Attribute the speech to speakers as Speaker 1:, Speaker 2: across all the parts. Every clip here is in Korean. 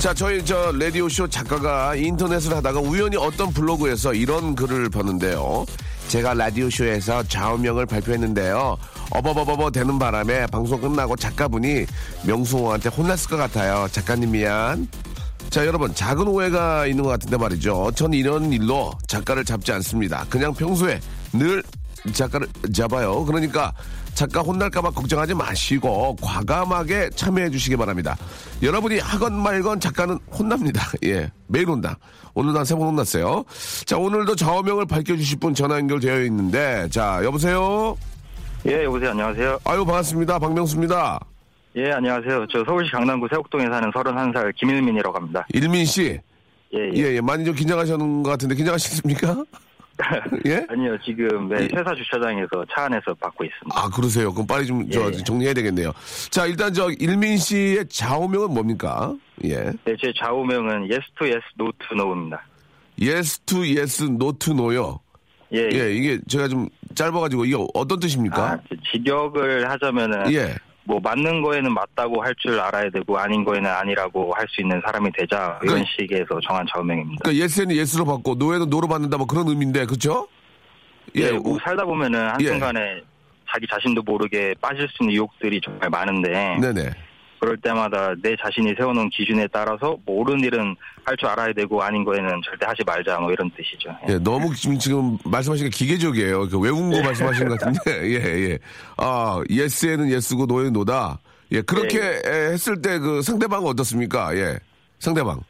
Speaker 1: 자, 저희 저 라디오쇼 작가가 인터넷을 하다가 우연히 어떤 블로그에서 이런 글을 봤는데요. 제가 라디오쇼에서 좌우명을 발표했는데요. 어버버버버 되는 바람에 방송 끝나고 작가분이 명수호한테 혼났을 것 같아요. 작가님 미안. 자, 여러분, 작은 오해가 있는 것 같은데 말이죠. 전 이런 일로 작가를 잡지 않습니다. 그냥 평소에 늘 작가를 잡아요. 그러니까 작가 혼날까봐 걱정하지 마시고 과감하게 참여해 주시기 바랍니다. 여러분이 하건 말건 작가는 혼납니다. 예, 매일 혼다. 오늘도 한세번 혼났어요. 자, 오늘도 좌우명을 밝혀주실 분 전화 연결되어 있는데, 자, 여보세요?
Speaker 2: 예, 여보세요. 안녕하세요.
Speaker 1: 아유, 반갑습니다. 박명수입니다.
Speaker 2: 예, 안녕하세요. 저 서울시 강남구 세곡동에 사는 31살 김일민이라고 합니다.
Speaker 1: 일민 씨.
Speaker 2: 예,
Speaker 1: 예,
Speaker 2: 예.
Speaker 1: 예, 많이 좀 긴장하셨는 것 같은데, 긴장하셨습니까? 예?
Speaker 2: 아니요, 지금 네,
Speaker 1: 예.
Speaker 2: 회사 주차장에서 차 안에서 받고 있습니다.
Speaker 1: 아, 그러세요. 그럼 빨리 좀, 저,
Speaker 2: 예, 예.
Speaker 1: 정리해야 되겠네요. 자, 일단 저, 일민 씨의 좌우명은 뭡니까? 예.
Speaker 2: 네, 제 좌우명은 yes to yes, no to no입니다.
Speaker 1: yes to yes, no to no요.
Speaker 2: 예, 예.
Speaker 1: 예, 이게 제가 좀 짧아가지고, 이게 어떤 뜻입니까?
Speaker 2: 아, 저 직역을 하자면은
Speaker 1: 예.
Speaker 2: 뭐 맞는 거에는 맞다고 할 줄 알아야 되고 아닌 거에는 아니라고 할 수 있는 사람이 되자 이런
Speaker 1: 그-
Speaker 2: 식에서 정한 좌우명입니다.
Speaker 1: 그러니까 yes는 yes로 받고 no에는 no로 받는다 뭐 그런 의미인데 그렇죠?
Speaker 2: 예,
Speaker 1: 우-
Speaker 2: 뭐 살다 보면은
Speaker 1: 예.
Speaker 2: 한순간에 자기 자신도 모르게 빠질 수 있는 유혹들이 정말 많은데
Speaker 1: 네네.
Speaker 2: 그럴 때마다 내 자신이 세워놓은 기준에 따라서 뭐 옳은 일은 할 줄 알아야 되고 아닌 거에는 절대 하지 말자 뭐 이런 뜻이죠. 예.
Speaker 1: 예, 너무 지금, 지금 말씀하신 게 기계적이에요. 그 외운 거 말씀하시는 것 같은데, 예, 예. 아, 예스에는 예스고 노에는 노다. 예, 그렇게
Speaker 2: 네.
Speaker 1: 에, 했을 때 그 상대방은 어떻습니까? 예. 상대방.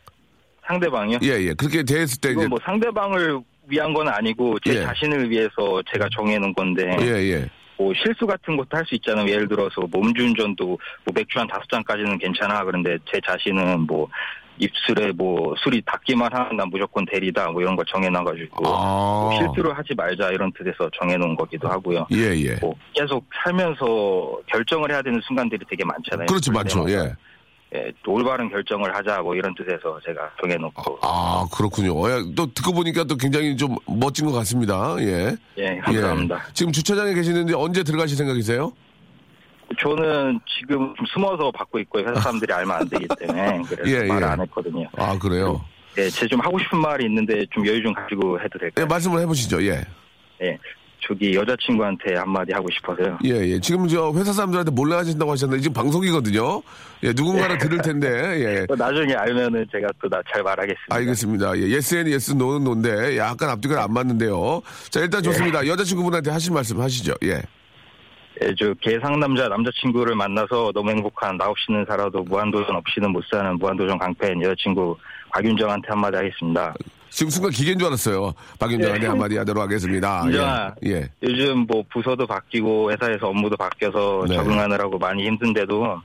Speaker 2: 상대방이요?
Speaker 1: 예, 예. 그렇게 대했을 때 이제.
Speaker 2: 뭐 상대방을 위한 건 아니고 제
Speaker 1: 예.
Speaker 2: 자신을 위해서 제가 정해놓은 건데
Speaker 1: 예, 예.
Speaker 2: 뭐 실수 같은 것도 할 수 있잖아요. 예를 들어서 뭐 음주운전도 뭐 맥주 한 다섯 잔까지는 괜찮아. 그런데 제 자신은 뭐 입술에 뭐 술이 닿기만 하면 난 무조건 대리다 뭐 이런 걸 정해놔가지고
Speaker 1: 아.
Speaker 2: 뭐 실수를 하지 말자 이런 뜻에서 정해놓은 거기도 하고요.
Speaker 1: 예, 예.
Speaker 2: 뭐 계속 살면서 결정을 해야 되는 순간들이 되게 많잖아요.
Speaker 1: 그렇죠, 많죠.
Speaker 2: 때마다
Speaker 1: 예.
Speaker 2: 예, 또 올바른 결정을 하자 뭐 이런 뜻에서 제가 정해놓고
Speaker 1: 아, 그렇군요. 어, 예, 또 듣고 보니까 또 굉장히 좀 멋진 것 같습니다. 예.
Speaker 2: 예 감사합니다.
Speaker 1: 예. 지금 주차장에 계시는데 언제 들어가실 생각이세요?
Speaker 2: 저는 지금 좀 숨어서 받고 있고요. 회사 사람들이 알면 안 되기 때문에 그래서
Speaker 1: 예,
Speaker 2: 말
Speaker 1: 예.
Speaker 2: 안 했거든요.
Speaker 1: 아, 그래요?
Speaker 2: 예, 제좀 하고 싶은 말이 있는데 좀 여유 좀 가지고 해도
Speaker 1: 예,
Speaker 2: 될까요?
Speaker 1: 말씀을 해보시죠. 예.
Speaker 2: 예, 저기 여자친구한테 한마디 하고 싶어서요.
Speaker 1: 예, 예. 지금 저 회사 사람들한테 몰래 하신다고 하셨는데 지금 방송이거든요. 예, 누군가는 들을 텐데, 예.
Speaker 2: 또 나중에 알면은 제가 또 나 잘 말하겠습니다.
Speaker 1: 알겠습니다. 예, yes는 yes, no는 no인데 약간 앞뒤가 안 맞는데요. 자, 일단 좋습니다. 여자친구분한테 하실 말씀 하시죠. 예.
Speaker 2: 예, 저 개상남자 남자친구를 만나서 너무 행복한 나 없이는 살아도 무한도전 없이는 못 사는 무한도전 강팬 여자친구 곽윤정한테 한마디 하겠습니다.
Speaker 1: 지금 순간 기계인 줄 알았어요. 박윤정한테
Speaker 2: 예.
Speaker 1: 한마디 하도록 하겠습니다.
Speaker 2: 윤정아.
Speaker 1: 예. 예.
Speaker 2: 요즘 뭐 부서도 바뀌고 회사에서 업무도 바뀌어서
Speaker 1: 네.
Speaker 2: 적응하느라고 많이 힘든데도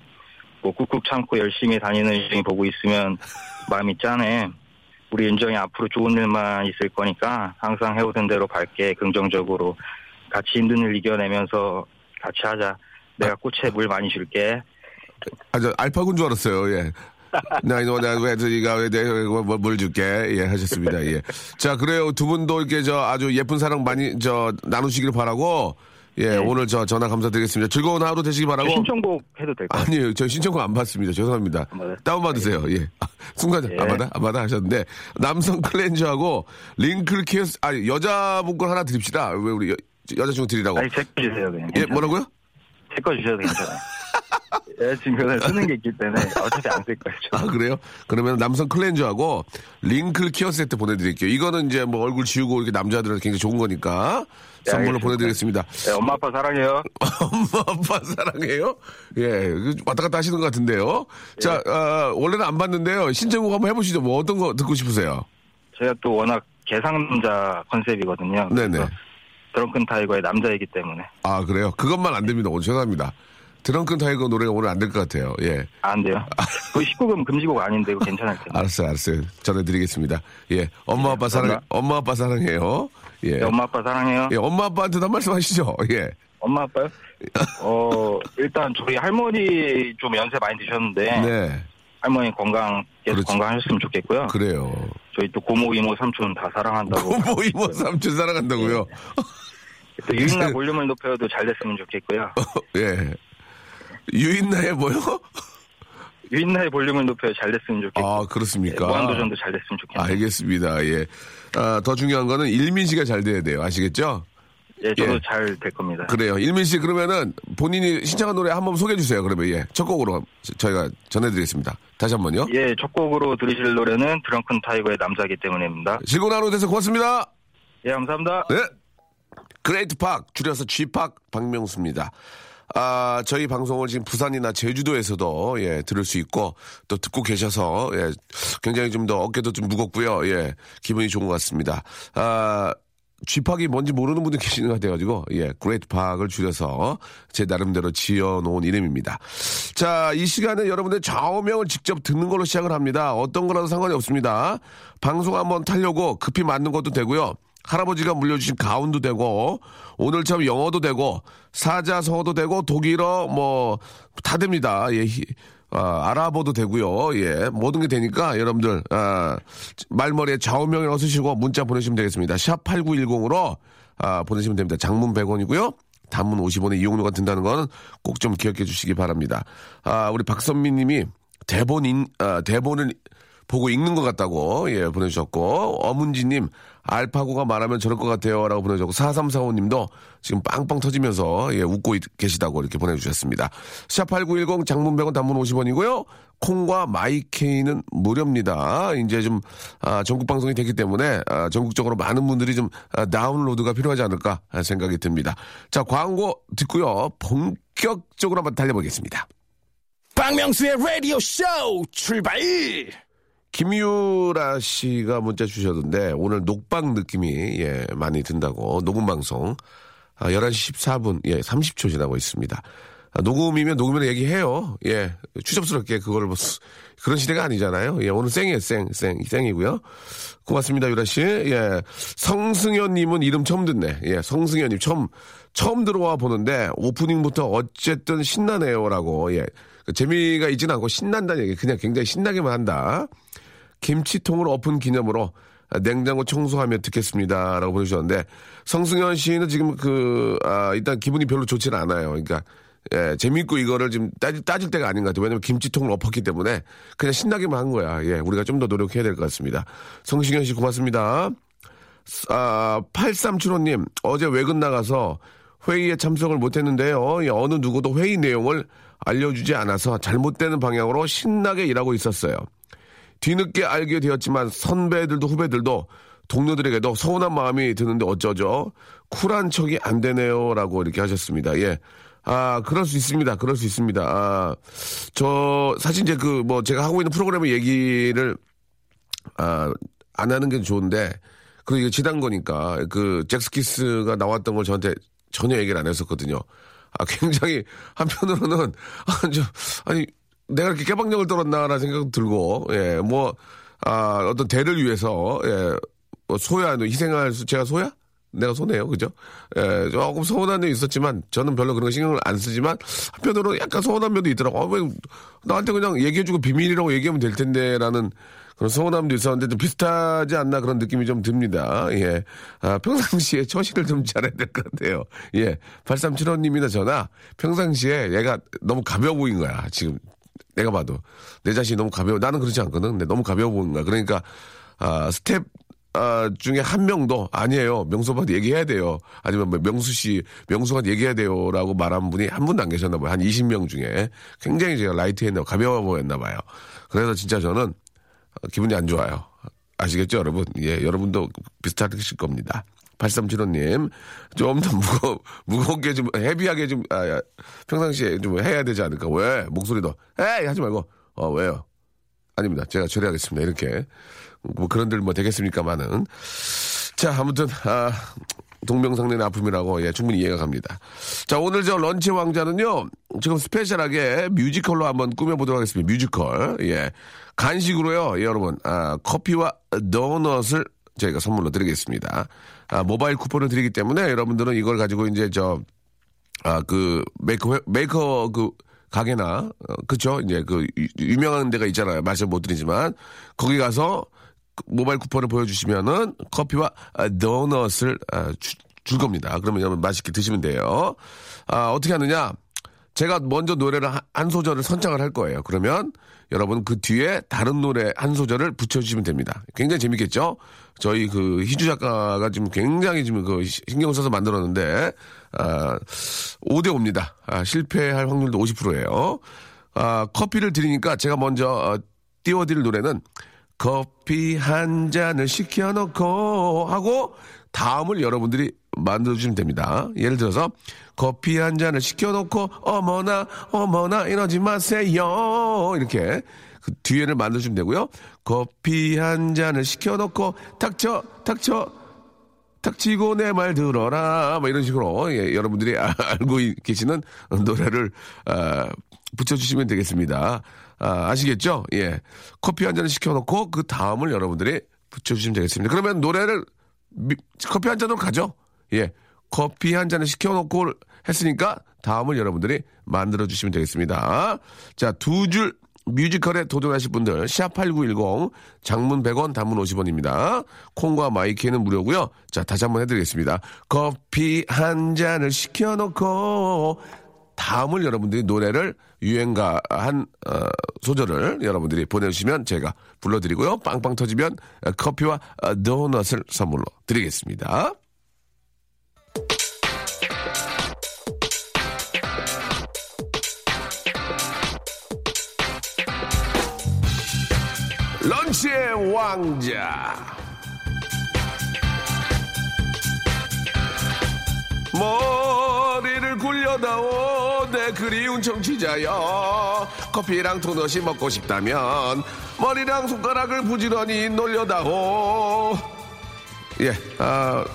Speaker 2: 뭐 꾹꾹 참고 열심히 다니는 윤정이 보고 있으면 마음이 짠해. 우리 윤정이 앞으로 좋은 일만 있을 거니까 항상 해오던 대로 밝게 긍정적으로 같이 힘든 일 이겨내면서 같이 하자. 내가 꽃에 물 많이 줄게.
Speaker 1: 아, 저 알파고인 줄 알았어요. 예. 나 이거 나 왜 저희가 왜 내가 뭘, 뭘 줄게. 예 하셨습니다. 예. 자 그래요. 두 분도 이렇게 저 아주 예쁜 사랑 많이 저 나누시길 바라고 예
Speaker 2: 네.
Speaker 1: 오늘 저 전화 감사드리겠습니다. 즐거운 하루 되시기 바라고.
Speaker 2: 신청곡 해도 될까요?
Speaker 1: 아니에요. 저 신청곡 안 받습니다. 죄송합니다? 다운 받으세요. 예. 아, 순간
Speaker 2: 예.
Speaker 1: 안 받아? 안 받아 하셨는데 남성 cleanser하고 wrinkle care 세 아니 여자분 걸 하나 드립시다. 왜 우리 여, 여자친구 드리라고.
Speaker 2: 아니 제거 주세요 그냥.
Speaker 1: 예 뭐라고요?
Speaker 2: 제 거 주셔도 괜찮아요. 여자친구는 쓰는 게 있기 때문에 어차피 안 쓸 거예요. 저.
Speaker 1: 아, 그래요? 그러면 남성 cleanser하고 wrinkle care 세트 보내드릴게요. 이거는 이제 뭐 얼굴 지우고 이렇게 남자들은 굉장히 좋은 거니까
Speaker 2: 네,
Speaker 1: 선물로
Speaker 2: 알겠습니다.
Speaker 1: 보내드리겠습니다.
Speaker 2: 네, 엄마 아빠 사랑해요.
Speaker 1: 엄마, 아빠 사랑해요? 예, 그 왔다 갔다 하시는 것 같은데요. 자,
Speaker 2: 예.
Speaker 1: 아, 원래는 안 봤는데요. 신청곡 한번 해보시죠. 뭐 어떤 거 듣고 싶으세요?
Speaker 2: 제가 또 워낙 개상남자 컨셉이거든요.
Speaker 1: 네네.
Speaker 2: 드렁큰 타이거의 남자이기 때문에
Speaker 1: 아, 그래요? 그것만 안 됩니다. 오늘 죄송합니다. 드렁큰 타이거 노래가 오늘 안 될 것 같아요. 예.
Speaker 2: 안 돼요. 그 19금 금지곡 아닌데 이거 괜찮을 텐데.
Speaker 1: 알았어요, 알았어요. 전해드리겠습니다. 예. 엄마, 아빠 사랑. 엄마, 아빠 사랑해요. 예.
Speaker 2: 네, 엄마 아빠 사랑해요.
Speaker 1: 예, 엄마, 아빠한테도 한 말씀 하시죠. 예.
Speaker 2: 엄마 아빠요? 어 일단 저희 할머니 좀 연세 많이 드셨는데
Speaker 1: 네.
Speaker 2: 할머니 건강 계속
Speaker 1: 그렇지.
Speaker 2: 건강하셨으면 좋겠고요.
Speaker 1: 그래요.
Speaker 2: 저희 또 고모 이모 삼촌 다 사랑한다고.
Speaker 1: 고모, 이모, 삼촌 사랑한다고요?
Speaker 2: 또 유인나 볼륨을 높여도 잘 됐으면 좋겠고요.
Speaker 1: 예. 유인나의 뭐요?
Speaker 2: 유인나의 볼륨을 높여도 잘 됐으면 좋겠고.
Speaker 1: 아, 그렇습니까?
Speaker 2: 무한도전도 잘 됐으면 좋겠네요.
Speaker 1: 알겠습니다. 예. 아, 더 중요한 거는 일민 씨가 잘 돼야 돼요. 아시겠죠?
Speaker 2: 예, 저도
Speaker 1: 예.
Speaker 2: 잘될 겁니다.
Speaker 1: 그래요. 일민 씨 그러면은 본인이 신청한 노래 한번 소개해 주세요. 그러면 예. 첫 곡으로 저희가 전해드리겠습니다. 다시 한 번요.
Speaker 2: 예, 첫 곡으로 들으실 노래는 드렁큰 타이거의 남자기 때문입니다.
Speaker 1: 즐거운 하루 되세요. 고맙습니다.
Speaker 2: 예, 감사합니다.
Speaker 1: 네. Great 팍, 줄여서 G팍 박명수입니다. 아, 저희 방송을 지금 부산이나 제주도에서도, 예, 들을 수 있고, 또 듣고 계셔서, 예, 굉장히 좀 더 어깨도 좀 무겁고요. 예, 기분이 좋은 것 같습니다. 아, G팍이 뭔지 모르는 분들 계시는 것 같아가지고, 예, Great 팍을 줄여서 제 나름대로 지어놓은 이름입니다. 자, 이 시간에 여러분들 좌우명을 직접 듣는 걸로 시작을 합니다. 어떤 거라도 상관이 없습니다. 방송 한번 타려고 급히 만든 것도 되고요. 할아버지가 물려주신 가훈도 되고 오늘처럼 영어도 되고 사자성어도 되고 독일어 뭐 다 됩니다. 예, 히- 아, 알아보도 되고요. 예, 모든 게 되니까 여러분들 아, 말머리에 좌우명이라고 쓰시고 문자 보내시면 되겠습니다. 샵 8910으로 아, 보내시면 됩니다. 장문 100원이고요. 단문 50원의 이용료가 든다는 거는 꼭 좀 기억해 주시기 바랍니다. 아, 우리 박선미 님이 대본 인, 아, 대본을 보고 읽는 것 같다고 예 보내주셨고 어문지님 알파고가 말하면 저럴 것 같아요 라고 보내주셨고 4345님도 지금 빵빵 터지면서 예 웃고 있- 계시다고 이렇게 보내주셨습니다. 샵8910 장문 100원 단문 50원이고요. 콩과 마이케이는 무료입니다. 이제 좀 아, 전국 방송이 됐기 때문에 아, 전국적으로 많은 분들이 좀 아, 다운로드가 필요하지 않을까 생각이 듭니다. 자 광고 듣고요 본격적으로 한번 달려보겠습니다.
Speaker 3: 박명수의 라디오 쇼 출발!
Speaker 1: 김유라 씨가 문자 주셨는데 오늘 녹방 느낌이 예, 많이 든다고 녹음 방송 아, 11시 14분 예, 30초 지나고 있습니다. 아, 녹음이면 녹음이라 얘기해요. 예. 추접스럽게 그거를 뭐 수- 그런 시대가 아니잖아요. 예, 오늘 생이에요. 생, 생, 생이고요. 고맙습니다, 유라 씨. 예. 성승현 님은 이름 처음 듣네. 예, 성승현 님 처음 처음 들어와 보는데 오프닝부터 어쨌든 신나네요라고 예. 그 재미가 있지는 않고 신난다는 얘기 그냥 굉장히 신나게만 한다. 김치통을 엎은 기념으로 냉장고 청소하며 듣겠습니다. 라고 보내주셨는데, 성승현 씨는 지금 그, 아, 일단 기분이 별로 좋지는 않아요. 그러니까, 예, 재밌고 이거를 지금 따질, 따질 때가 아닌 것 같아요. 왜냐면 김치통을 엎었기 때문에 그냥 신나게만 한 거야. 예, 우리가 좀 더 노력해야 될 것 같습니다. 성승현 씨 고맙습니다. 아, 8375님, 어제 외근 나가서 회의에 참석을 못했는데요. 예, 어느 누구도 회의 내용을 알려주지 않아서 잘못되는 방향으로 신나게 일하고 있었어요. 뒤늦게 알게 되었지만 선배들도 후배들도 동료들에게도 서운한 마음이 드는데 어쩌죠? 쿨한 척이 안 되네요 라고 이렇게 하셨습니다. 예. 아, 그럴 수 있습니다. 그럴 수 있습니다. 아, 저, 사실 이제 그, 뭐, 제가 하고 있는 프로그램의 얘기를, 아, 안 하는 게 좋은데, 그리고 이게 지난 거니까, 그, 잭스키스가 나왔던 걸 저한테 전혀 얘기를 안 했었거든요. 아, 굉장히, 한편으로는, 아, 저, 아니, 내가 이렇게 깨방정을 떨었나라는 생각도 들고, 예, 뭐, 아, 어떤 대를 위해서, 예, 뭐, 소야, 너 희생할 수, 제가 소야? 내가 손해요, 그죠? 예, 조금 서운한 점이 있었지만, 저는 별로 그런 거 신경을 안 쓰지만, 한편으로 약간 서운한 면도 있더라고. 아, 왜, 나한테 그냥 얘기해주고 비밀이라고 얘기하면 될 텐데, 라는 그런 서운함도 있었는데, 좀 비슷하지 않나 그런 느낌이 좀 듭니다. 예. 아, 평상시에 처신을 좀 잘해야 될 것 같아요. 예. 8375님이나 저나, 평상시에 얘가 너무 가벼워 보인 거야, 지금. 내가 봐도. 내 자신이 너무 가벼워. 나는 그렇지 않거든. 근데 너무 가벼워 보인 거야. 그러니까, 아, 스태프, 아, 중에 한 명도 아니에요. 명수한테 얘기해야 돼요. 아니면 뭐 명수 씨, 명수한테 얘기해야 돼요라고 말한 분이 한 분도 안 계셨나 봐요. 한 20명 중에 굉장히 제가 light했나 가벼워 보였나 봐요. 그래서 진짜 저는 기분이 안 좋아요. 아시겠죠, 여러분? 예, 여러분도 비슷하실 겁니다. 8375님, 좀 더 무거, 무겁게 좀, heavy하게 좀, 아, 야, 평상시에 좀 해야 되지 않을까? 왜? 목소리도, 에이! 하지 말고, 어, 왜요? 아닙니다. 제가 처리하겠습니다. 이렇게. 뭐 그런 들 뭐 되겠습니까만은. 자, 아무튼, 아, 동병상련의 아픔이라고, 예, 충분히 이해가 갑니다. 자, 오늘 저 lunch 왕자는요, 지금 special하게 뮤지컬로 한번 꾸며보도록 하겠습니다. 뮤지컬. 예. 간식으로요, 예, 여러분, 아, 커피와 도넛을 저희가 선물로 드리겠습니다. 아, 모바일 쿠폰을 드리기 때문에 여러분들은 이걸 가지고 이제 저, 아, 그, 메이커, 회- 메이커 그, 가게나, 어, 그쵸? 이제 그, 유- 유명한 데가 있잖아요. 말씀 못 드리지만. 거기 가서 그 모바일 쿠폰을 보여주시면은 커피와 아, 도넛을 아, 주- 줄 겁니다. 그러면 여러분 맛있게 드시면 돼요. 아, 어떻게 하느냐? 제가 먼저 노래를 한- 한 소절을 선창을 할 거예요. 그러면 여러분 그 뒤에 다른 노래 한 소절을 붙여주시면 됩니다. 굉장히 재밌겠죠? 저희 그 희주 작가가 지금 굉장히 지금 그 시- 신경 써서 만들었는데, 아, 5대5입니다. 아, 실패할 확률도 50%예요. 아, 커피를 드리니까 제가 먼저 어, 띄워드릴 노래는 커피 한 잔을 시켜놓고 하고 다음을 여러분들이 만들어주시면 됩니다. 예를 들어서 커피 한 잔을 시켜놓고 어머나 어머나 이러지 마세요 이렇게 그 뒤에를 만들어주면 되고요. 커피 한 잔을 시켜놓고 닥쳐 닥쳐 닥치고 내 말 들어라 뭐 이런 식으로 예, 여러분들이 아- 알고 이- 계시는 노래를 아, 붙여주시면 되겠습니다. 아, 아시겠죠? 예. 커피 한 잔을 시켜놓고 그 다음을 여러분들이 붙여주시면 되겠습니다. 그러면 노래를 미- 커피 한 잔으로 가죠. 예. 커피 한 잔을 시켜놓고 했으니까 다음을 여러분들이 만들어 주시면 되겠습니다. 자, 두 줄 뮤지컬에 도전하실 분들 샵8910 장문 100원 단문 50원입니다. 콩과 마이케이는 무료고요. 자, 다시 한번 해 드리겠습니다. 커피 한 잔을 시켜 놓고 다음을 여러분들이 노래를 유행가 한 어, 소절을 여러분들이 보내주시면 제가 불러드리고요. 빵빵 터지면 어, 커피와 어, 도넛을 선물로 드리겠습니다. 런치의 왕자. 머리를 굴려다오 내 그리운 청취자여 커피랑 도넛이 먹고 싶다면 머리랑 손가락을 부지런히 놀려다오 예, 아,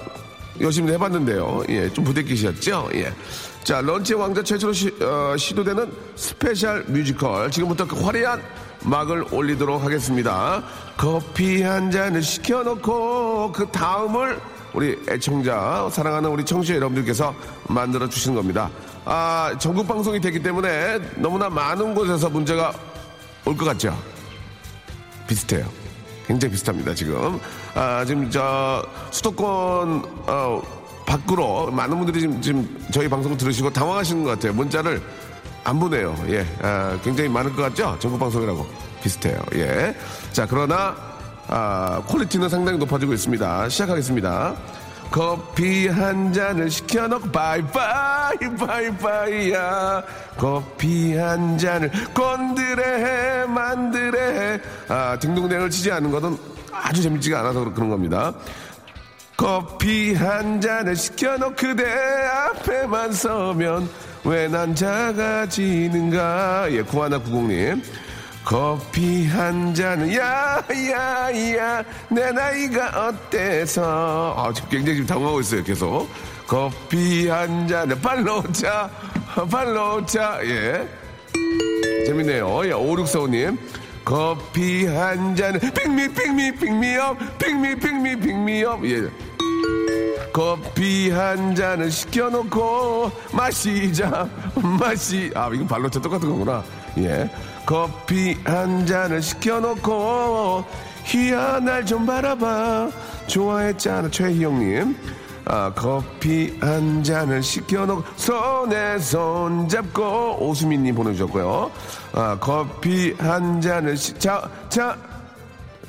Speaker 1: 열심히 해봤는데요. 예, 좀 부대끼셨죠? 예. 자, 런치 왕자 최초로 시, 어, 시도되는 special 뮤지컬. 지금부터 그 화려한 막을 올리도록 하겠습니다. 커피 한 잔을 시켜놓고 그 다음을 우리 애청자, 사랑하는 우리 청취자 여러분들께서 만들어 주시는 겁니다. 아, 전국 방송이 되기 때문에 너무나 많은 곳에서 문제가 올 것 같죠? 비슷해요. 굉장히 비슷합니다, 지금. 아, 지금 저 수도권, 어, 밖으로 많은 분들이 지금, 지금 저희 방송 들으시고 당황하시는 것 같아요. 문자를 안 보내요. 예. 아, 굉장히 많을 것 같죠? 전국 방송이라고. 비슷해요. 예. 자, 그러나, 아, 퀄리티는 상당히 높아지고 있습니다. 시작하겠습니다. 커피 한 잔을 시켜놓고 바이바이 바이바이야 커피 한 잔을 건드레 만드레 아 딩동댕을 치지 않는 것은 아주 재밌지가 않아서 그런 겁니다 커피 한 잔을 시켜놓고 그대 앞에만 서면 왜 난 작아지는가? 예 구하나 구공님. 커피 한 잔은 야야 야 내 나이가 어때서? 아 지금 굉장히 지금 당황하고 있어요 계속. 커피 한 잔을 발로차 발로차 예. 재밌네요. 예 5645님. 커피 한 잔을 핑미 핑미 핑미업 핑미 핑미 핑미업 예 커피 한 잔을 시켜놓고 마시자 마시. 아 이건 발로차 똑같은 거구나. 예. 커피 한 잔을 시켜놓고 희한할 좀 바라봐. 좋아했잖아 최희영님. 아 커피 한 잔을 시켜놓고 손에 손 잡고 오수민님 보내주셨고요. 아 커피 한 잔을 시, 자, 자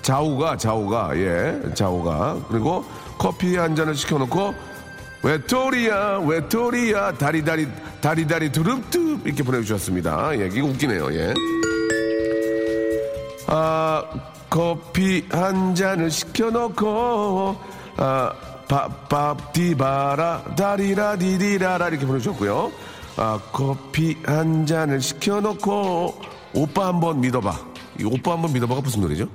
Speaker 1: 좌우가, 좌우가, 예, 좌우가. 그리고 커피 한 잔을 시켜놓고, 외톨이야, 외톨이야, 다리다리, 다리다리 두릅두릅 이렇게 보내주셨습니다. 예, 이거 웃기네요, 예. 아, 커피 한 잔을 시켜놓고, 아, 밥, 밥, 디바라, 다리라, 디디라라, 이렇게 보내주셨고요. 아, 커피 한 잔을 시켜놓고, 오빠 한번 믿어봐. 이 오빠 한번 믿어봐가 무슨 노래죠?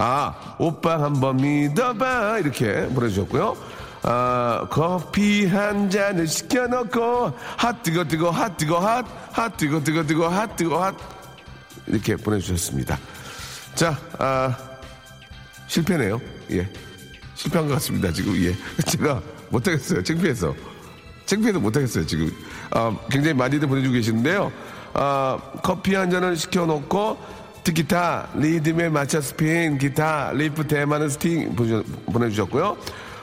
Speaker 1: 아, 오빠 한번 믿어봐. 이렇게 보내주셨고요. 아, 커피 한 잔을 시켜놓고, 핫, 뜨거, 뜨거, 핫, 뜨거, 핫, 핫, 뜨거, 뜨거, 뜨거, 핫, 뜨거, 핫. 이렇게 보내주셨습니다. 자, 아, 실패네요. 예. 실패한 것 같습니다, 지금. 예. 제가 못하겠어요. 창피해서. 창피해서 못하겠어요, 지금. 아, 굉장히 많이들 보내주고 계시는데요. 아, 커피 한 잔을 시켜놓고, 기타, 리듬에 맞춰 스핀, 기타, 리프 대만은 스팅 보내주- 보내주셨고요.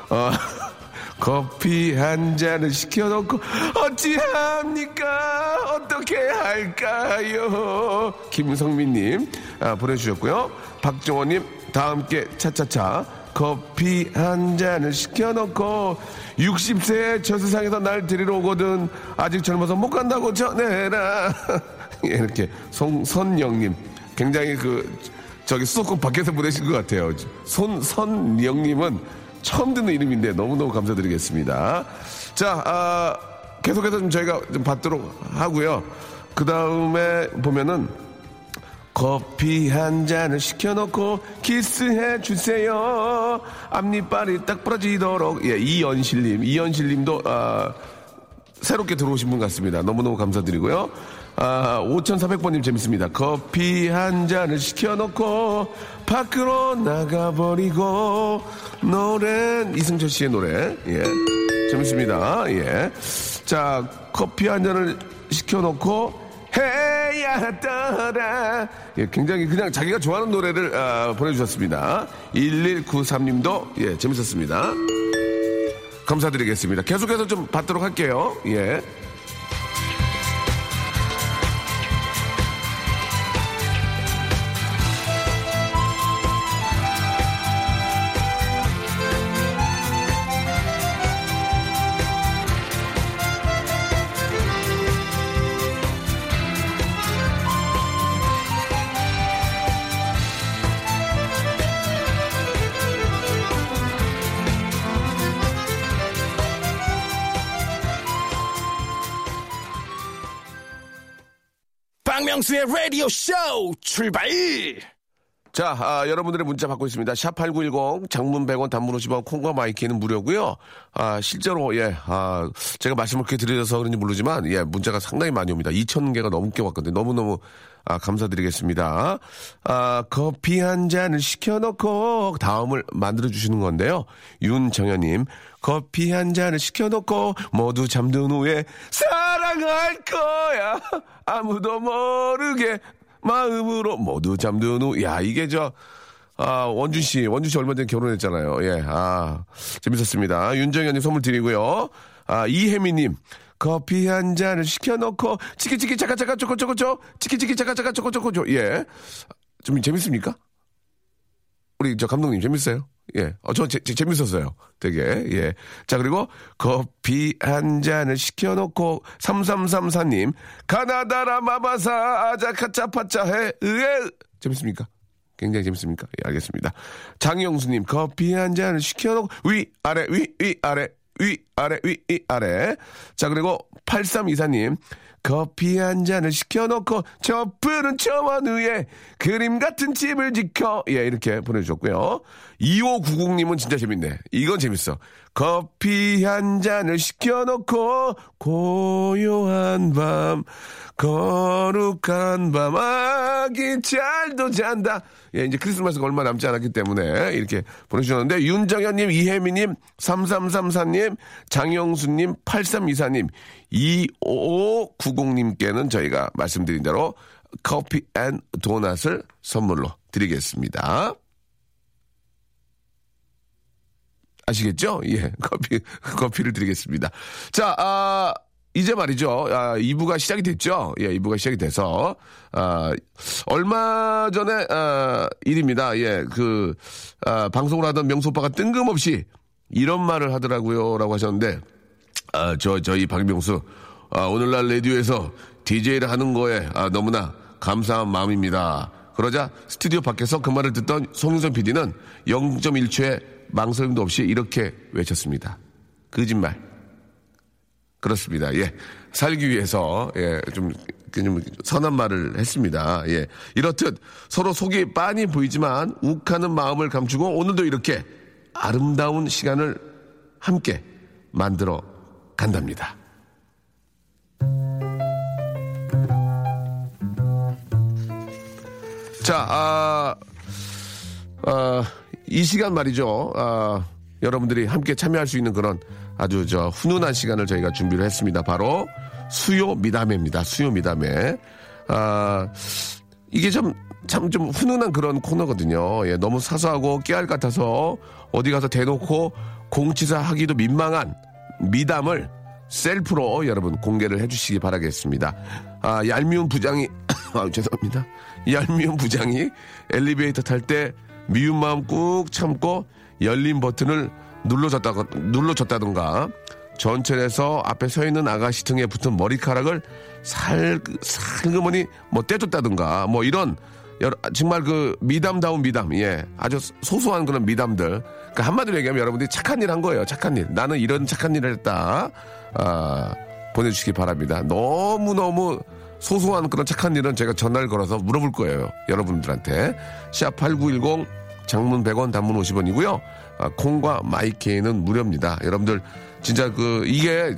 Speaker 1: 어, 커피 한 잔을 시켜놓고, 어찌합니까? 어떻게 할까요? 김성민님, 아, 보내주셨고요. 박정호님, 다 함께 차차차. 커피 한 잔을 시켜놓고 60세에 저 세상에서 날 데리러 오거든 아직 젊어서 못 간다고 전해라 예, 이렇게 송선영님 굉장히 그 저기 수도권 밖에서 보내신 것 같아요 손선영님은 처음 듣는 이름인데 너무너무 감사드리겠습니다 자 아, 계속해서 좀 저희가 좀 받도록 하고요 그 다음에 보면은 커피 한 잔을 시켜놓고 키스해 주세요. 앞니빨이 딱 부러지도록. 예, 이연실님, 이연실님도 아, 새롭게 들어오신 분 같습니다. 너무너무 감사드리고요. 아, 5400번님 재밌습니다. 커피 한 잔을 시켜놓고 밖으로 나가버리고 노래 이승철 씨의 노래. 예. 재밌습니다. 예. 자, 커피 한 잔을 시켜놓고 해야 떠라. 예, 굉장히 그냥 자기가 좋아하는 노래를 아, 보내주셨습니다. 1193님도 예, 재밌었습니다. 감사드리겠습니다. 계속해서 좀 받도록 할게요. 예.
Speaker 3: 박명수의 라디오 쇼 출발!
Speaker 1: 자, 아, 여러분들의 문자 받고 있습니다. 샵8910 장문 100원 단문 50원 콩과 마이케이는 무료고요. 아, 실제로 예. 아, 제가 말씀을 그렇게 드려서 그런지 모르지만 예, 문자가 상당히 많이 옵니다. 2,000개가 넘게 왔거든요. 너무너무 아, 감사드리겠습니다. 아, 커피 한 잔을 시켜놓고 다음을 만들어 주시는 건데요. 윤정현님, 커피 한 잔을 시켜놓고 모두 잠든 후에 사랑할 거야. 아무도 모르게 마음으로 모두 잠든 후. 야, 이게 저, 아, 원준 씨, 원준 씨 얼마 전에 결혼했잖아요. 예, 아, 재밌었습니다. 윤정현님 선물 드리고요. 아, 이혜미님, 커피 한 잔을 시켜놓고, 치키치키 차카차카 쪼꼬쪼꼬쪼, 치키치키 차카차카 쪼꼬쪼꼬쪼, 예. 좀 재밌습니까? 우리 저 감독님 재밌어요? 예. 어, 저 재, 재- 재밌었어요. 되게. 예. 자, 그리고 커피 한 잔을 시켜놓고 3334님 가나다라 마바사 아자카차파차 해 으에 재밌습니까? 굉장히 재밌습니까? 예, 알겠습니다. 장영수님 커피 한 잔을 시켜놓고 위 아래 위 위 아래 위 아래 위 위 아래 자 그리고 8324님 커피 한 잔을 시켜놓고 저 푸른 초원 위에 그림 같은 집을 지켜. 예 이렇게 보내주셨고요 2590님은 진짜 재밌네. 이건 재밌어. 커피 한 잔을 시켜놓고 고요한 밤 거룩한 밤 아기 잘도 잔다. 예 이제 크리스마스가 얼마 남지 않았기 때문에 이렇게 보내주셨는데 윤정현님 이혜미님 3334님 장영수님 8324님 2590님께는 저희가 말씀드린 대로 커피 and 도넛을 선물로 드리겠습니다. 아시겠죠? 예, 커피, 커피를 드리겠습니다. 자, 아, 이제 말이죠. 아, 2부가 시작이 됐죠. 예, 2부가 시작이 돼서, 아, 얼마 전에, 아, 일입니다. 예, 그, 아, 방송을 하던 명수 오빠가 뜬금없이 이런 말을 하더라고요. 라고 하셨는데, 아, 저, 저희 박명수, 아, 오늘날 라디오에서 DJ를 하는 거에, 아, 너무나 감사한 마음입니다. 그러자 스튜디오 밖에서 그 말을 듣던 송윤선 PD는 0.1초의 망설임도 없이 이렇게 외쳤습니다. 거짓말. 그렇습니다. 예. 살기 위해서, 예, 좀, 좀 선한 말을 했습니다. 예. 이렇듯 서로 속이 빤히 보이지만 욱하는 마음을 감추고 오늘도 이렇게 아름다운 시간을 함께 만들어 간답니다. 자, 아, 아, 이 시간 말이죠. 아, 여러분들이 함께 참여할 수 있는 그런 아주 저 훈훈한 시간을 저희가 준비를 했습니다. 바로 수요 미담회입니다. 수요 미담회. 아, 이게 좀, 참좀 훈훈한 그런 코너거든요. 예, 너무 사소하고 깨알 같아서 어디 가서 대놓고 공치사 하기도 민망한 미담을 셀프로 여러분 공개를 해주시기 바라겠습니다. 아, 얄미운 부장이, 아, 죄송합니다. 얄미운 부장이 엘리베이터 탈 때 미운 마음 꾹 참고 열린 버튼을 눌러줬다가, 눌러줬다던가 전철에서 앞에 서 있는 아가씨 등에 붙은 머리카락을 살, 살그머니 뭐 떼줬다든가 뭐 이런 정말 그 미담다운 미담, 예. 아주 소소한 그런 미담들. 그러니까 한마디로 얘기하면 여러분들이 착한 일 한 거예요. 착한 일. 나는 이런 착한 일을 했다. 아, 보내주시기 바랍니다. 너무너무 소소한 그런 착한 일은 제가 전화를 걸어서 물어볼 거예요. 여러분들한테. 샵8910 장문 100원 단문 50원이고요. 아, 콩과 마이케이는 무료입니다. 여러분들 진짜 그 이게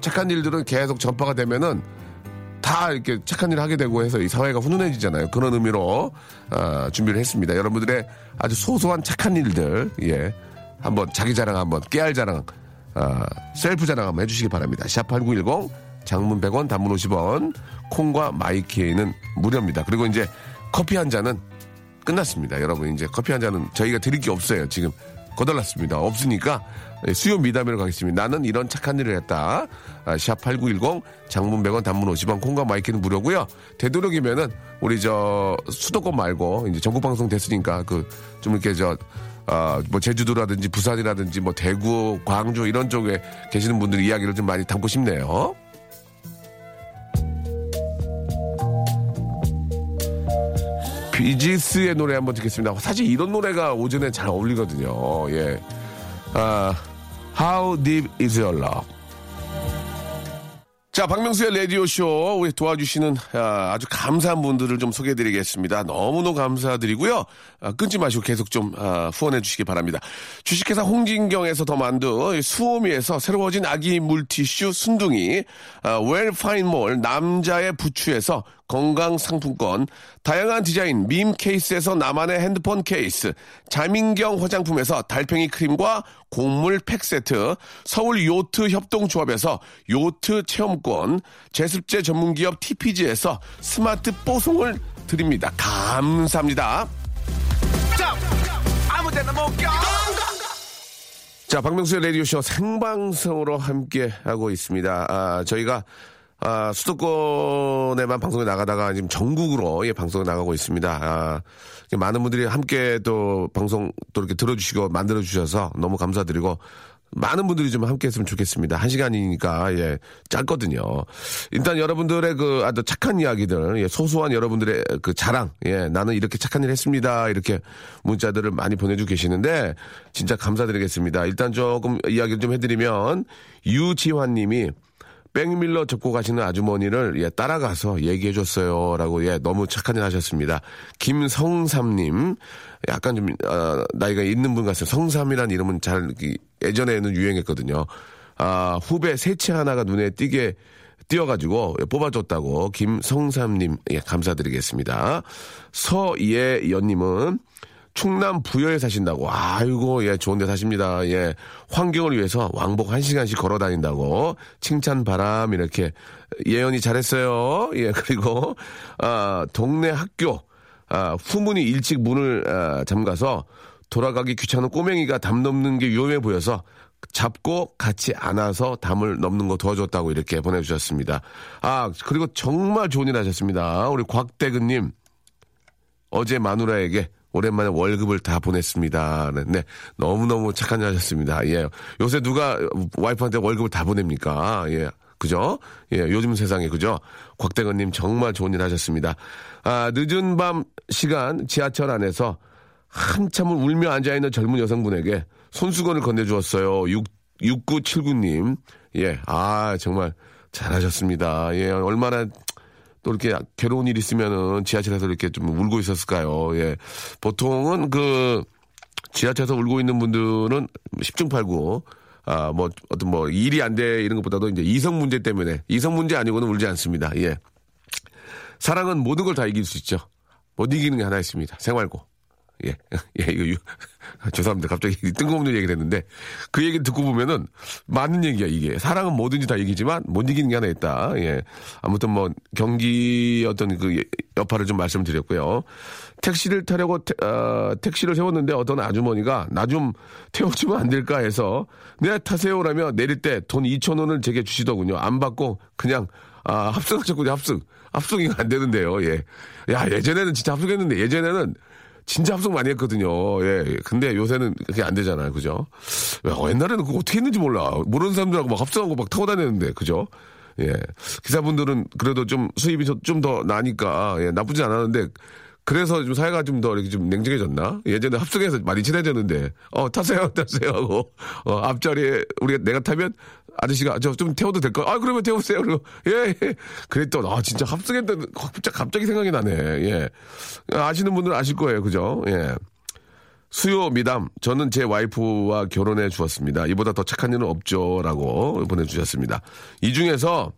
Speaker 1: 착한 일들은 계속 전파가 되면은 다 이렇게 착한 일을 하게 되고 해서 이 사회가 훈훈해지잖아요. 그런 의미로 아, 준비를 했습니다. 여러분들의 아주 소소한 착한 일들 예 한번 자기 자랑 한번 깨알 자랑 아, 셀프 자랑 한번 해주시기 바랍니다. 샵8910 장문 100원 단문 50원 콩과 마이케이는 무료입니다. 그리고 이제 커피 한 잔은 끝났습니다. 여러분 이제 커피 한 잔은 저희가 드릴 게 없어요. 지금 거덜났습니다. 없으니까 수요 미담으로 가겠습니다. 나는 이런 착한 일을 했다. 아, 샵8910 장문 100원 단문 50원 콩과 마이케이는 무료고요. 되도록이면은 우리 저 수도권 말고 이제 전국 방송 됐으니까 그 좀 이렇게 저 아, 뭐 제주도라든지 부산이라든지 뭐 대구, 광주 이런 쪽에 계시는 분들 이야기를 좀 많이 담고 싶네요. 비지스의 노래 한번 듣겠습니다. 사실 이런 노래가 오전에 잘 어울리거든요. 예. 아, How Deep Is Your Love? 자, 박명수의 라디오쇼, 우리 도와주시는 아, 아주 감사한 분들을 좀 소개해드리겠습니다. 너무너무 감사드리고요. 아, 끊지 마시고 계속 좀 아, 후원해 주시기 바랍니다. 주식회사 홍진경에서 더 만두, 수오미에서 새로워진 아기 물티슈 순둥이, 아, 웰파인몰 남자의 부추에서 건강 상품권, 다양한 디자인 밈 케이스에서 나만의 핸드폰 케이스, 자민경 화장품에서 달팽이 크림과 곡물 팩 세트, 서울 요트 협동조합에서 요트 체험권, 제습제 전문기업 TPG에서 스마트 뽀송을 드립니다. 감사합니다. 자, 박명수의 라디오쇼 생방송으로 함께 하고 있습니다. 아, 저희가 아, 수도권에만 방송에 나가다가 지금 전국으로 예, 방송에 나가고 있습니다. 아, 많은 분들이 함께 또 방송 또 이렇게 들어주시고 만들어주셔서 너무 감사드리고 많은 분들이 좀 함께 했으면 좋겠습니다. 한 시간이니까, 예, 짧거든요. 일단 여러분들의 그 아주 착한 이야기들, 예, 소소한 여러분들의 그 자랑, 예, 나는 이렇게 착한 일 했습니다. 이렇게 문자들을 많이 보내주고 계시는데, 진짜 감사드리겠습니다. 일단 조금 이야기를 좀 해드리면, 유지환 님이 백밀러 접고 가시는 아주머니를 예, 따라가서 얘기해 줬어요. 라고 예, 너무 착한 일 하셨습니다. 김성삼님, 약간 좀, 어, 나이가 있는 분 같아요. 성삼이라는 이름은 잘, 이, 예전에는 유행했거든요. 아, 후배 세치 하나가 눈에 띄게 띄어가지고 뽑아줬다고 김성삼님, 예, 감사드리겠습니다. 서예연님은 충남 부여에 사신다고. 아이고, 예, 좋은 데 사십니다. 예. 환경을 위해서 왕복 한 시간씩 걸어 다닌다고. 칭찬 바람, 이렇게. 예언이 잘했어요. 예, 그리고, 아, 동네 학교, 아, 후문이 일찍 문을, 아, 잠가서 돌아가기 귀찮은 꼬맹이가 담 넘는 게 위험해 보여서 잡고 같이 안아서 담을 넘는 거 도와줬다고 이렇게 보내주셨습니다. 아, 그리고 정말 좋은 일 하셨습니다. 우리 곽대근님, 어제 마누라에게 오랜만에 월급을 다 보냈습니다. 네, 네. 너무너무 착한 일 하셨습니다. 예. 요새 누가 와이프한테 월급을 다 보냅니까? 예. 그죠? 예, 요즘 세상에, 그죠? 곽대건님 정말 좋은 일 하셨습니다. 아, 늦은 밤 시간 지하철 안에서 한참을 울며 앉아있는 젊은 여성분에게 손수건을 건네주었어요. 6, 6979님. 예, 아, 정말 잘하셨습니다. 예, 얼마나 또 이렇게 괴로운 일 있으면은 지하철에서 이렇게 좀 울고 있었을까요? 예. 보통은 그 지하철에서 울고 있는 분들은 10중 8구 아, 뭐, 어떤 뭐, 일이 안 돼, 이런 것보다도 이제 이성 문제 때문에, 이성 문제 아니고는 울지 않습니다. 예. 사랑은 모든 걸 다 이길 수 있죠. 못 이기는 게 하나 있습니다. 생활고. 예. 예, 이거, 유, 죄송합니다. 갑자기 뜬금없는 얘기를 했는데, 그 얘기 듣고 보면은, 맞는 얘기야, 이게. 사랑은 뭐든지 다 이기지만, 못 이기는 게 하나 있다. 예. 아무튼 뭐, 경기 어떤 그 여파를 좀 말씀드렸고요. 택시를 타려고, 태, 어, 택시를 세웠는데 어떤 아주머니가, 나 좀 태워주면 안 될까 해서, 네, 타세요라며 내릴 때 돈 2,000원을 제게 주시더군요. 안 받고, 그냥, 아, 합승하셨군요, 합승. 합승이 안 되는데요, 예. 야, 예전에는 진짜 합승했는데, 예전에는, 진짜 합성 많이 했거든요. 예. 근데 요새는 그게 안 되잖아요. 그죠? 야, 옛날에는 그거 어떻게 했는지 몰라. 모르는 사람들하고 막 합성하고 막 타고 다녔는데. 그죠? 예. 기사분들은 그래도 좀 수입이 좀 더 나니까, 예, 나쁘지 않았는데, 그래서 좀 사회가 좀 더 이렇게 좀 냉정해졌나? 예전에 합성해서 많이 친해졌는데, 어, 타세요, 타세요 하고, 어, 앞자리에 우리가 내가 타면 아저씨가 저 좀 태워도 될까? 아, 그러면 태우세요. 그리고, 예, 예. 그랬더니, 아, 진짜 합성했던, 갑자기, 갑자기 생각이 나네. 예. 아시는 분들은 아실 거예요. 그죠? 예. 수요 미담. 저는 제 와이프와 결혼해 주었습니다. 이보다 더 착한 일은 없죠. 라고 보내주셨습니다. 이 중에서,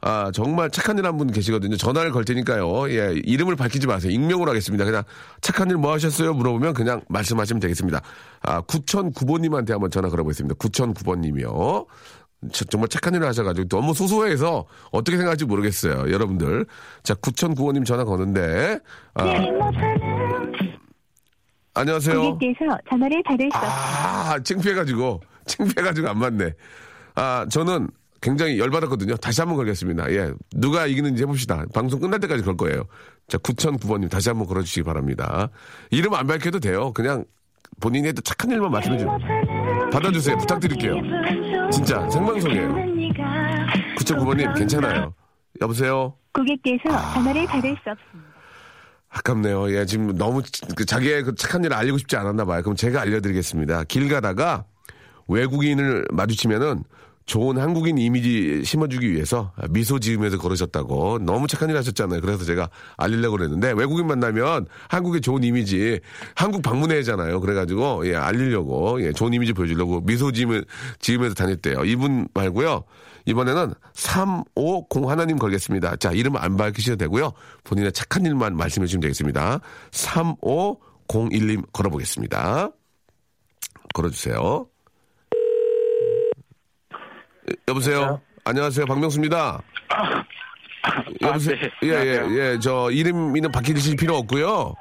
Speaker 1: 아, 정말 착한 일 한 분 계시거든요. 전화를 걸 테니까요. 예, 이름을 밝히지 마세요. 익명으로 하겠습니다. 그냥 착한 일 뭐 하셨어요? 물어보면 그냥 말씀하시면 되겠습니다. 아, 9009번님한테 한번 전화 걸어보겠습니다. 9009번님이요. 정말 착한 일을 하셔가지고 너무 소소해서 어떻게 생각할지 모르겠어요. 여러분들. 자, 9009번님 전화 거는데. 아, 안녕하세요.
Speaker 4: 고객께서 전화를 받을 수
Speaker 1: 아, 창피해가지고. 창피해가지고 안 맞네. 아, 저는 굉장히 열받았거든요. 다시 한번 걸겠습니다. 예. 누가 이기는지 해봅시다. 방송 끝날 때까지 걸 거예요. 자, 9009번님 다시 한번 걸어주시기 바랍니다. 이름 안 밝혀도 돼요. 그냥 본인이 했던 착한 일만 말씀해 주세요. 받아주세요. 부탁드릴게요. 진짜 생방송이에요. 9009번님 괜찮아요. 여보세요?
Speaker 4: 고객께서 전화를 받을 수 없습니다.
Speaker 1: 아깝네요. 예, 지금 너무 그 자기의 그 착한 일을 알리고 싶지 않았나 봐요. 그럼 제가 알려드리겠습니다. 길 가다가 외국인을 마주치면은 좋은 한국인 이미지 심어주기 위해서 미소 지으면서 걸으셨다고 너무 착한 일 하셨잖아요. 그래서 제가 알리려고 그랬는데 외국인 만나면 한국의 좋은 이미지 한국 방문해야잖아요. 그래가지고 예 알리려고 예 좋은 이미지 보여주려고 미소 지으면, 지으면서 다녔대요. 이분 말고요. 이번에는 350 하나님 걸겠습니다. 자 이름 안 밝히셔도 되고요. 본인의 착한 일만 말씀해 주시면 되겠습니다. 3501님 걸어보겠습니다. 걸어주세요. 여보세요. 안녕하세요. 박명수입니다. 여보세요.
Speaker 5: 네.
Speaker 1: 예, 예,
Speaker 5: 안녕하세요.
Speaker 1: 예. 저 이름이는 바뀌실 필요 없고요.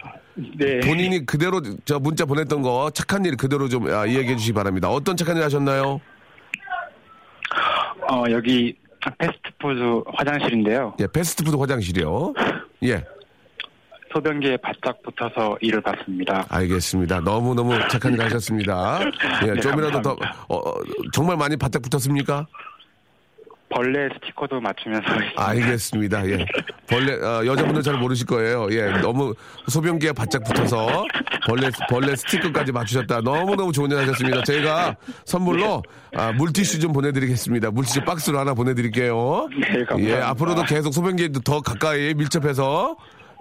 Speaker 5: 네.
Speaker 1: 본인이 그대로 저 문자 보냈던 거 착한 일 그대로 좀 아, 이야기해 주시기 바랍니다. 어떤 착한 일 하셨나요?
Speaker 5: 어, 여기 패스트푸드 화장실인데요.
Speaker 1: 예, 패스트푸드 화장실이요. 예,
Speaker 5: 소변기에 바짝 붙어서 일을 봤습니다.
Speaker 1: 알겠습니다. 너무너무 착한 일 하셨습니다. 예,
Speaker 5: 네,
Speaker 1: 좀이라도 더,
Speaker 5: 감사합니다.
Speaker 1: 어, 어, 정말 많이 바짝 붙었습니까?
Speaker 5: 벌레 스티커도 맞추면서.
Speaker 1: 알겠습니다. 예. 벌레, 어, 여자분들 잘 모르실 거예요. 예. 너무 소변기에 바짝 붙어서 벌레, 벌레 스티커까지 맞추셨다. 너무너무 좋은 일 하셨습니다. 저희가 선물로 아, 물티슈 좀 보내드리겠습니다. 물티슈 박스로 하나 보내드릴게요.
Speaker 5: 네, 감사합니다.
Speaker 1: 예. 앞으로도 계속 소변기에 더 가까이 밀접해서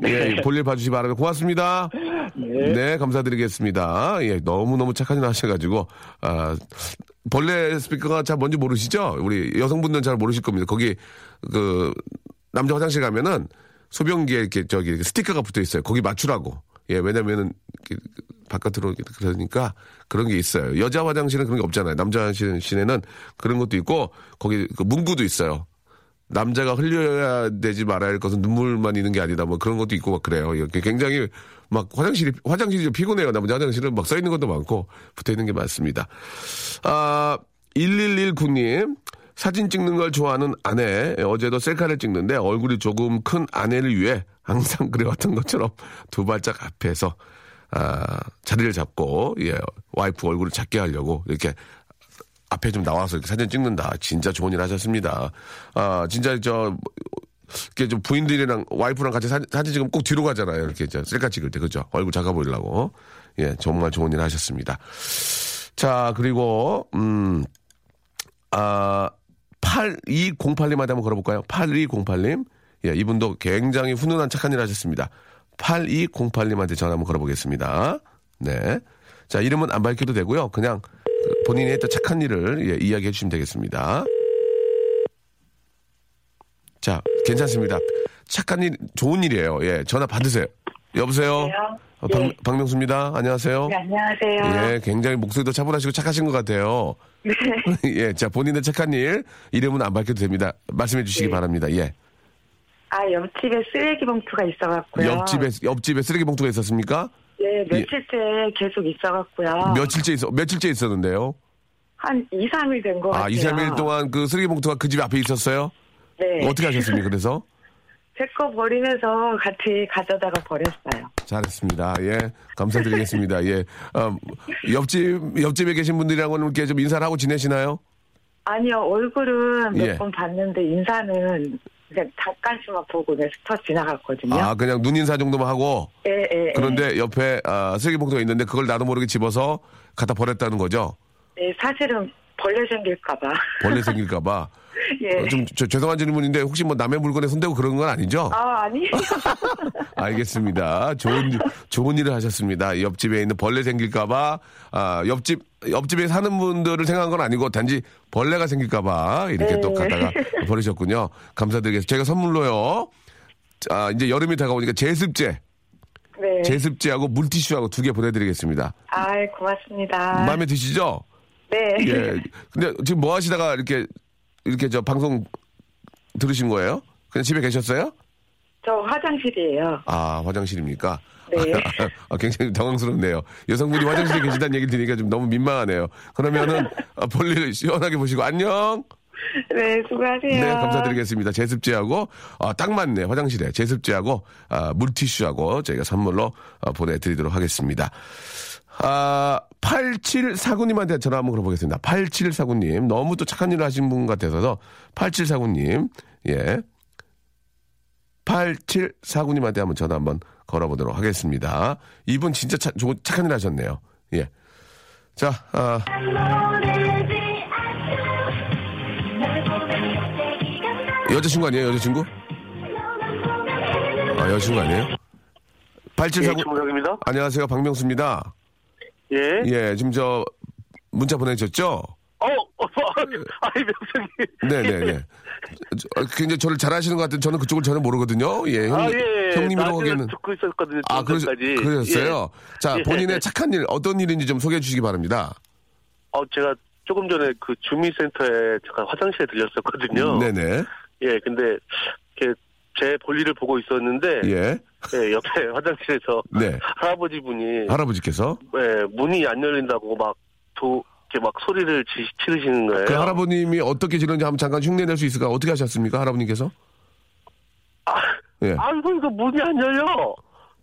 Speaker 1: 예, 볼일 봐주시 기 바랍니다. 고맙습니다. 네. 감사드리겠습니다. 예, 너무너무 착한 일 하셔가지고, 아, 벌레 스피커가 잘 뭔지 모르시죠? 우리 여성분들은 잘 모르실 겁니다. 거기, 그, 남자 화장실 가면은 소변기에 이렇게 저기 스티커가 붙어 있어요. 거기 맞추라고. 예, 왜냐면은 바깥으로 그러니까 그런 게 있어요. 여자 화장실은 그런 게 없잖아요. 남자 화장실에는 그런 것도 있고 거기 그 문구도 있어요. 남자가 흘려야 되지 말아야 할 것은 눈물만 있는 게 아니다. 뭐 그런 것도 있고 막 그래요. 이렇게 굉장히 막 화장실이 화장실이 좀 피곤해요. 남자 화장실은 막 써 있는 것도 많고 붙어 있는 게 많습니다. 아 1119님, 사진 찍는 걸 좋아하는 아내, 어제도 셀카를 찍는데 얼굴이 조금 큰 아내를 위해 항상 그래왔던 것처럼 두 발짝 앞에서, 아, 자리를 잡고, 예, 와이프 얼굴을 작게 하려고 이렇게 앞에 좀 나와서 사진 찍는다. 진짜 좋은 일 하셨습니다. 아, 진짜 저, 이렇게 좀 부인들이랑 와이프랑 같이 사진, 사진 찍으면 꼭 뒤로 가잖아요. 이렇게 저 셀카 찍을 때, 그죠? 얼굴 작아 보이려고. 예, 정말 좋은 일 하셨습니다. 자, 그리고, 음, 아, 8208님한테 한번 걸어볼까요? 8208님. 예, 이분도 굉장히 훈훈한 착한 일 하셨습니다. 8208님한테 전화 한번 걸어보겠습니다. 네. 자, 이름은 안 밝혀도 되고요. 그냥 본인이 했던 착한 일을 예, 이야기해 주시면 되겠습니다. 자, 괜찮습니다. 착한 일, 좋은 일이에요. 예, 전화 받으세요. 여보세요? 어, 박, 박명수입니다. 안녕하세요.
Speaker 6: 네, 안녕하세요.
Speaker 1: 예, 굉장히 목소리도 차분하시고 착하신 것 같아요.
Speaker 6: 네.
Speaker 1: 예, 자, 본인의 착한 일, 이름은 안 밝혀도 됩니다. 말씀해 주시기
Speaker 6: 네.
Speaker 1: 바랍니다. 예.
Speaker 6: 아, 옆집에 쓰레기 봉투가 있어갖고요.
Speaker 1: 옆집에, 옆집에 쓰레기 봉투가 있었습니까?
Speaker 6: 네, 며칠째 계속 있어갖고요.
Speaker 1: 며칠째 있어, 며칠째 있었는데요?
Speaker 6: 한 2, 3일 된것 같아요.
Speaker 1: 아, 2, 3일 동안 그 쓰레기 봉투가 그 집 앞에 있었어요?
Speaker 6: 네.
Speaker 1: 어떻게 하셨습니까, 그래서?
Speaker 6: 제 거 버리면서 같이 가져다가 버렸어요.
Speaker 1: 잘했습니다. 예. 감사드리겠습니다. 예. 어, 옆집, 옆집에 계신 분들이랑은 이렇게 좀 인사를 하고 지내시나요?
Speaker 6: 아니요, 얼굴은 몇
Speaker 1: 예.
Speaker 6: 번 봤는데 인사는 그냥 잠깐씩만 보고 그냥 스쳐 지나갔거든요.
Speaker 1: 아, 그냥 눈 인사 정도만 하고.
Speaker 6: 예, 예, 예.
Speaker 1: 그런데 옆에 아, 쓰레기 봉투가 있는데 그걸 나도 모르게 집어서 갖다 버렸다는 거죠?
Speaker 6: 네, 사실은 벌레 생길까봐.
Speaker 1: 벌레 생길까봐.
Speaker 6: 예.
Speaker 1: 어, 좀 저- 죄송한 질문인데 혹시 뭐 남의 물건에 손대고 그런 건 아니죠?
Speaker 6: 아, 아니.
Speaker 1: 알겠습니다. 좋은 일- 좋은 일을 하셨습니다. 옆집에 있는 벌레 생길까봐 아, 옆집 옆집에 사는 분들을 생각한 건 아니고 단지 벌레가 생길까봐 이렇게
Speaker 6: 네.
Speaker 1: 또 갖다가 버리셨군요. 감사드리겠습니다. 제가 선물로요. 아, 이제 여름이 다가오니까 제습제,
Speaker 6: 네.
Speaker 1: 제습제하고 물티슈하고 두 개 보내드리겠습니다.
Speaker 6: 아, 고맙습니다.
Speaker 1: 마음에 드시죠?
Speaker 6: 네.
Speaker 1: 예. 근데 지금 뭐 하시다가 이렇게 이렇게 저 방송 들으신 거예요? 그냥 집에 계셨어요?
Speaker 6: 저 화장실이에요.
Speaker 1: 아, 화장실입니까?
Speaker 6: 네.
Speaker 1: 아, 굉장히 당황스럽네요. 여성분이 화장실에 계시다는 얘기 들으니까 좀 너무 민망하네요. 그러면은 아, 볼일 시원하게 보시고 안녕.
Speaker 6: 네, 수고하세요.
Speaker 1: 네, 감사드리겠습니다. 제습제하고 아, 딱 맞네. 화장실에 제습제하고 아, 물티슈하고 저희가 선물로 아, 보내드리도록 하겠습니다. 아, 8749님한테 전화 한번 걸어보겠습니다. 8749님. 너무 또 착한 일을 하신 분 같아서 8749님. 예. 8749님한테 한번 전화 한번 걸어보도록 하겠습니다. 이분 진짜 차- 착한 일 하셨네요. 예. 자, 아, 여자친구 아니에요, 여자친구? 아, 여자친구 아니에요? 8749.
Speaker 7: 예.
Speaker 1: 안녕하세요, 박명수입니다.
Speaker 7: 예.
Speaker 1: 예, 지금 저, 문자 보내셨죠?
Speaker 7: 어, 어, 아이, 명성이.
Speaker 1: 네네네. 저, 어, 굉장히 저를 잘 아시는 것 같은데 저는 그쪽을 전혀 모르거든요. 예, 형,
Speaker 7: 아, 예.
Speaker 1: 형님이라고 하기에는.
Speaker 7: 듣고 있었거든요.
Speaker 1: 아, 그러,
Speaker 7: 지금까지.
Speaker 1: 그러셨어요?
Speaker 7: 예.
Speaker 1: 자,
Speaker 7: 예.
Speaker 1: 본인의 착한 일, 어떤 일인지 좀 소개해 주시기 바랍니다.
Speaker 7: 어, 제가 조금 전에 그 주민센터에 잠깐 화장실에 들렸었거든요.
Speaker 1: 네네.
Speaker 7: 예, 근데, 이렇게 제 볼일을 보고 있었는데,
Speaker 1: 예.
Speaker 7: 예, 옆에 화장실에서
Speaker 1: 네.
Speaker 7: 할아버지 분이,
Speaker 1: 할아버지께서.
Speaker 7: 예, 문이 안 열린다고 막, 도, 이렇게 막 소리를 지, 치르시는 거예요.
Speaker 1: 그 할아버님이 어떻게 지른지 한번 잠깐 흉내 낼 수 있을까? 어떻게 하셨습니까? 할아버님께서? 예.
Speaker 7: 아이고, 이거 문이 안 열려!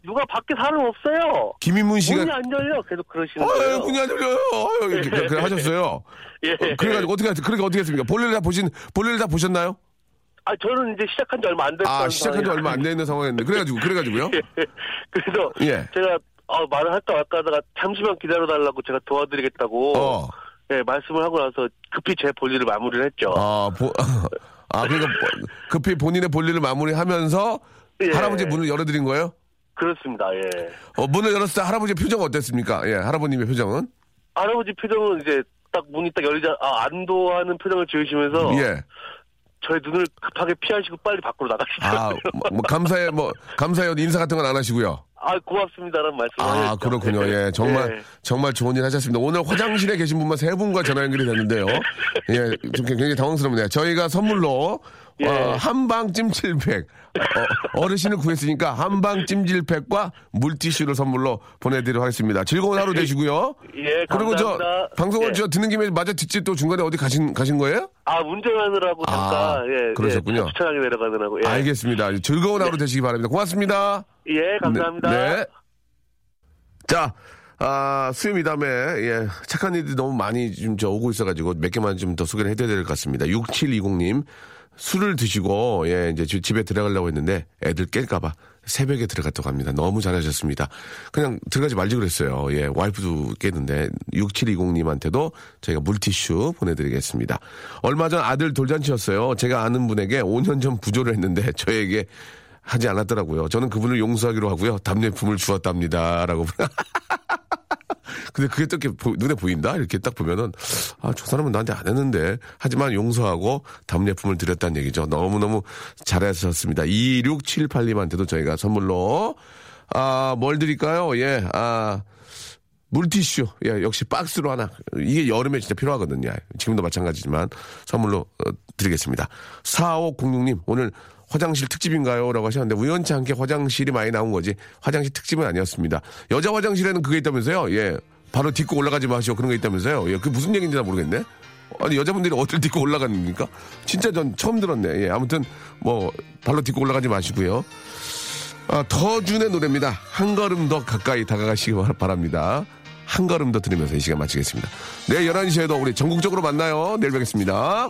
Speaker 7: 누가 밖에 사람 없어요!
Speaker 1: 김인문 씨가.
Speaker 7: 문이 안 열려! 계속 그러시는
Speaker 1: 아유,
Speaker 7: 거예요.
Speaker 1: 문이 안 열려요. 아유, 이렇게 그래, 그래 하셨어요.
Speaker 7: 예.
Speaker 1: 어, 그래가지고 어떻게, 했- 그러니까 어떻게 했습니까? 볼일 다 보신, 볼일 다 보셨나요?
Speaker 7: 아, 저는 이제 시작한 지 얼마 안 됐어요.
Speaker 1: 아, 시작한 지 얼마 안 되는 상황이었는데. 그래가지고, 그래가지고요?
Speaker 7: 그래서
Speaker 1: 예.
Speaker 7: 제가 어, 말을 할까 말까 하다가 잠시만 기다려달라고 제가 도와드리겠다고
Speaker 1: 어.
Speaker 7: 예, 말씀을 하고 나서 급히 제 볼일을 마무리를 했죠.
Speaker 1: 아, 보, 아, 그러니까 뭐, 급히 본인의 볼일을 마무리하면서
Speaker 7: 예.
Speaker 1: 할아버지 문을 열어드린 거예요?
Speaker 7: 그렇습니다. 예.
Speaker 1: 어, 문을 열었을 때 할아버지 표정 어땠습니까? 예, 할아버님의 표정은?
Speaker 7: 할아버지 표정은 이제 딱 문이 딱 열리자 아, 안도하는 표정을 지으시면서
Speaker 1: 예.
Speaker 7: 저의 눈을 급하게 피하시고 빨리 밖으로
Speaker 1: 아,
Speaker 7: 나가시더라고요.
Speaker 1: 뭐, 뭐 감사해, 뭐, 감사해요. 인사 같은 건 안 하시고요.
Speaker 7: 아, 고맙습니다라는 말씀을
Speaker 1: 아,
Speaker 7: 하셨죠.
Speaker 1: 그렇군요. 예, 정말,
Speaker 7: 예.
Speaker 1: 정말 좋은 일 하셨습니다. 오늘 화장실에 계신 분만 세 분과 전화 연결이 됐는데요. 예, 좀 굉장히 당황스럽네요. 저희가 선물로
Speaker 7: 예.
Speaker 1: 어, 한방 찜질팩. 어, 르신을 구했으니까 한방 찜질팩과 물티슈를 선물로 보내드리도록 하겠습니다. 즐거운 하루 되시고요.
Speaker 7: 예,
Speaker 1: 그리고 저
Speaker 7: 감사합니다.
Speaker 1: 방송을
Speaker 7: 예.
Speaker 1: 저 듣는 김에 마저 듣지 또 중간에 어디 가신 가신 거예요?
Speaker 7: 아, 운전하느라고 잠깐,
Speaker 1: 아,
Speaker 7: 예.
Speaker 1: 그러셨군요.
Speaker 7: 예, 주차장에 내려가느라고. 예.
Speaker 1: 알겠습니다. 즐거운 하루 되시기 바랍니다. 고맙습니다.
Speaker 7: 예, 감사합니다.
Speaker 1: 네. 네. 자, 아, 수요 미담에, 예, 착한 일들이 너무 많이 좀저 오고 있어가지고 몇 개만 좀 더 소개를 해드려야 될 것 같습니다. 6720님, 술을 드시고, 예, 이제 집- 집에 들어가려고 했는데 애들 깰까봐 새벽에 들어갔다고 합니다. 너무 잘하셨습니다. 그냥 들어가지 말지 그랬어요. 예, 와이프도 깼는데 6720님한테도 저희가 물티슈 보내드리겠습니다. 얼마 전 아들 돌잔치였어요. 제가 아는 분에게 5년 전 부조를 했는데 저에게 하지 않았더라고요. 저는 그분을 용서하기로 하고요. 답례품을 주었답니다. 라고. 근데 그게 또 이렇게 보- 눈에 보인다? 이렇게 딱 보면은, 아, 저 사람은 나한테 안 했는데. 하지만 용서하고 답례품을 드렸다는 얘기죠. 너무너무 잘하셨습니다. 2678님한테도 저희가 선물로, 아, 뭘 드릴까요? 예, 아, 물티슈. 예, 역시 박스로 하나. 이게 여름에 진짜 필요하거든요. 지금도 마찬가지지만 선물로 어, 드리겠습니다. 4506님, 오늘 화장실 특집인가요? 라고 하셨는데 우연치 않게 화장실이 많이 나온 거지 화장실 특집은 아니었습니다. 여자 화장실에는 그게 있다면서요? 예. 바로 딛고 올라가지 마시오. 그런 거 있다면서요? 예. 그게 무슨 얘기인지 잘 모르겠네. 아니, 여자분들이 어딜 딛고 올라가는 겁니까? 진짜 전 처음 들었네. 예. 아무튼 뭐 발로 딛고 올라가지 마시고요. 아, 더준의 노래입니다. 한 걸음 더 가까이 다가가시기 바- 바랍니다. 한 걸음 더 들으면서 이 시간 마치겠습니다. 내일 11시에도 우리 전국적으로 만나요. 내일 뵙겠습니다.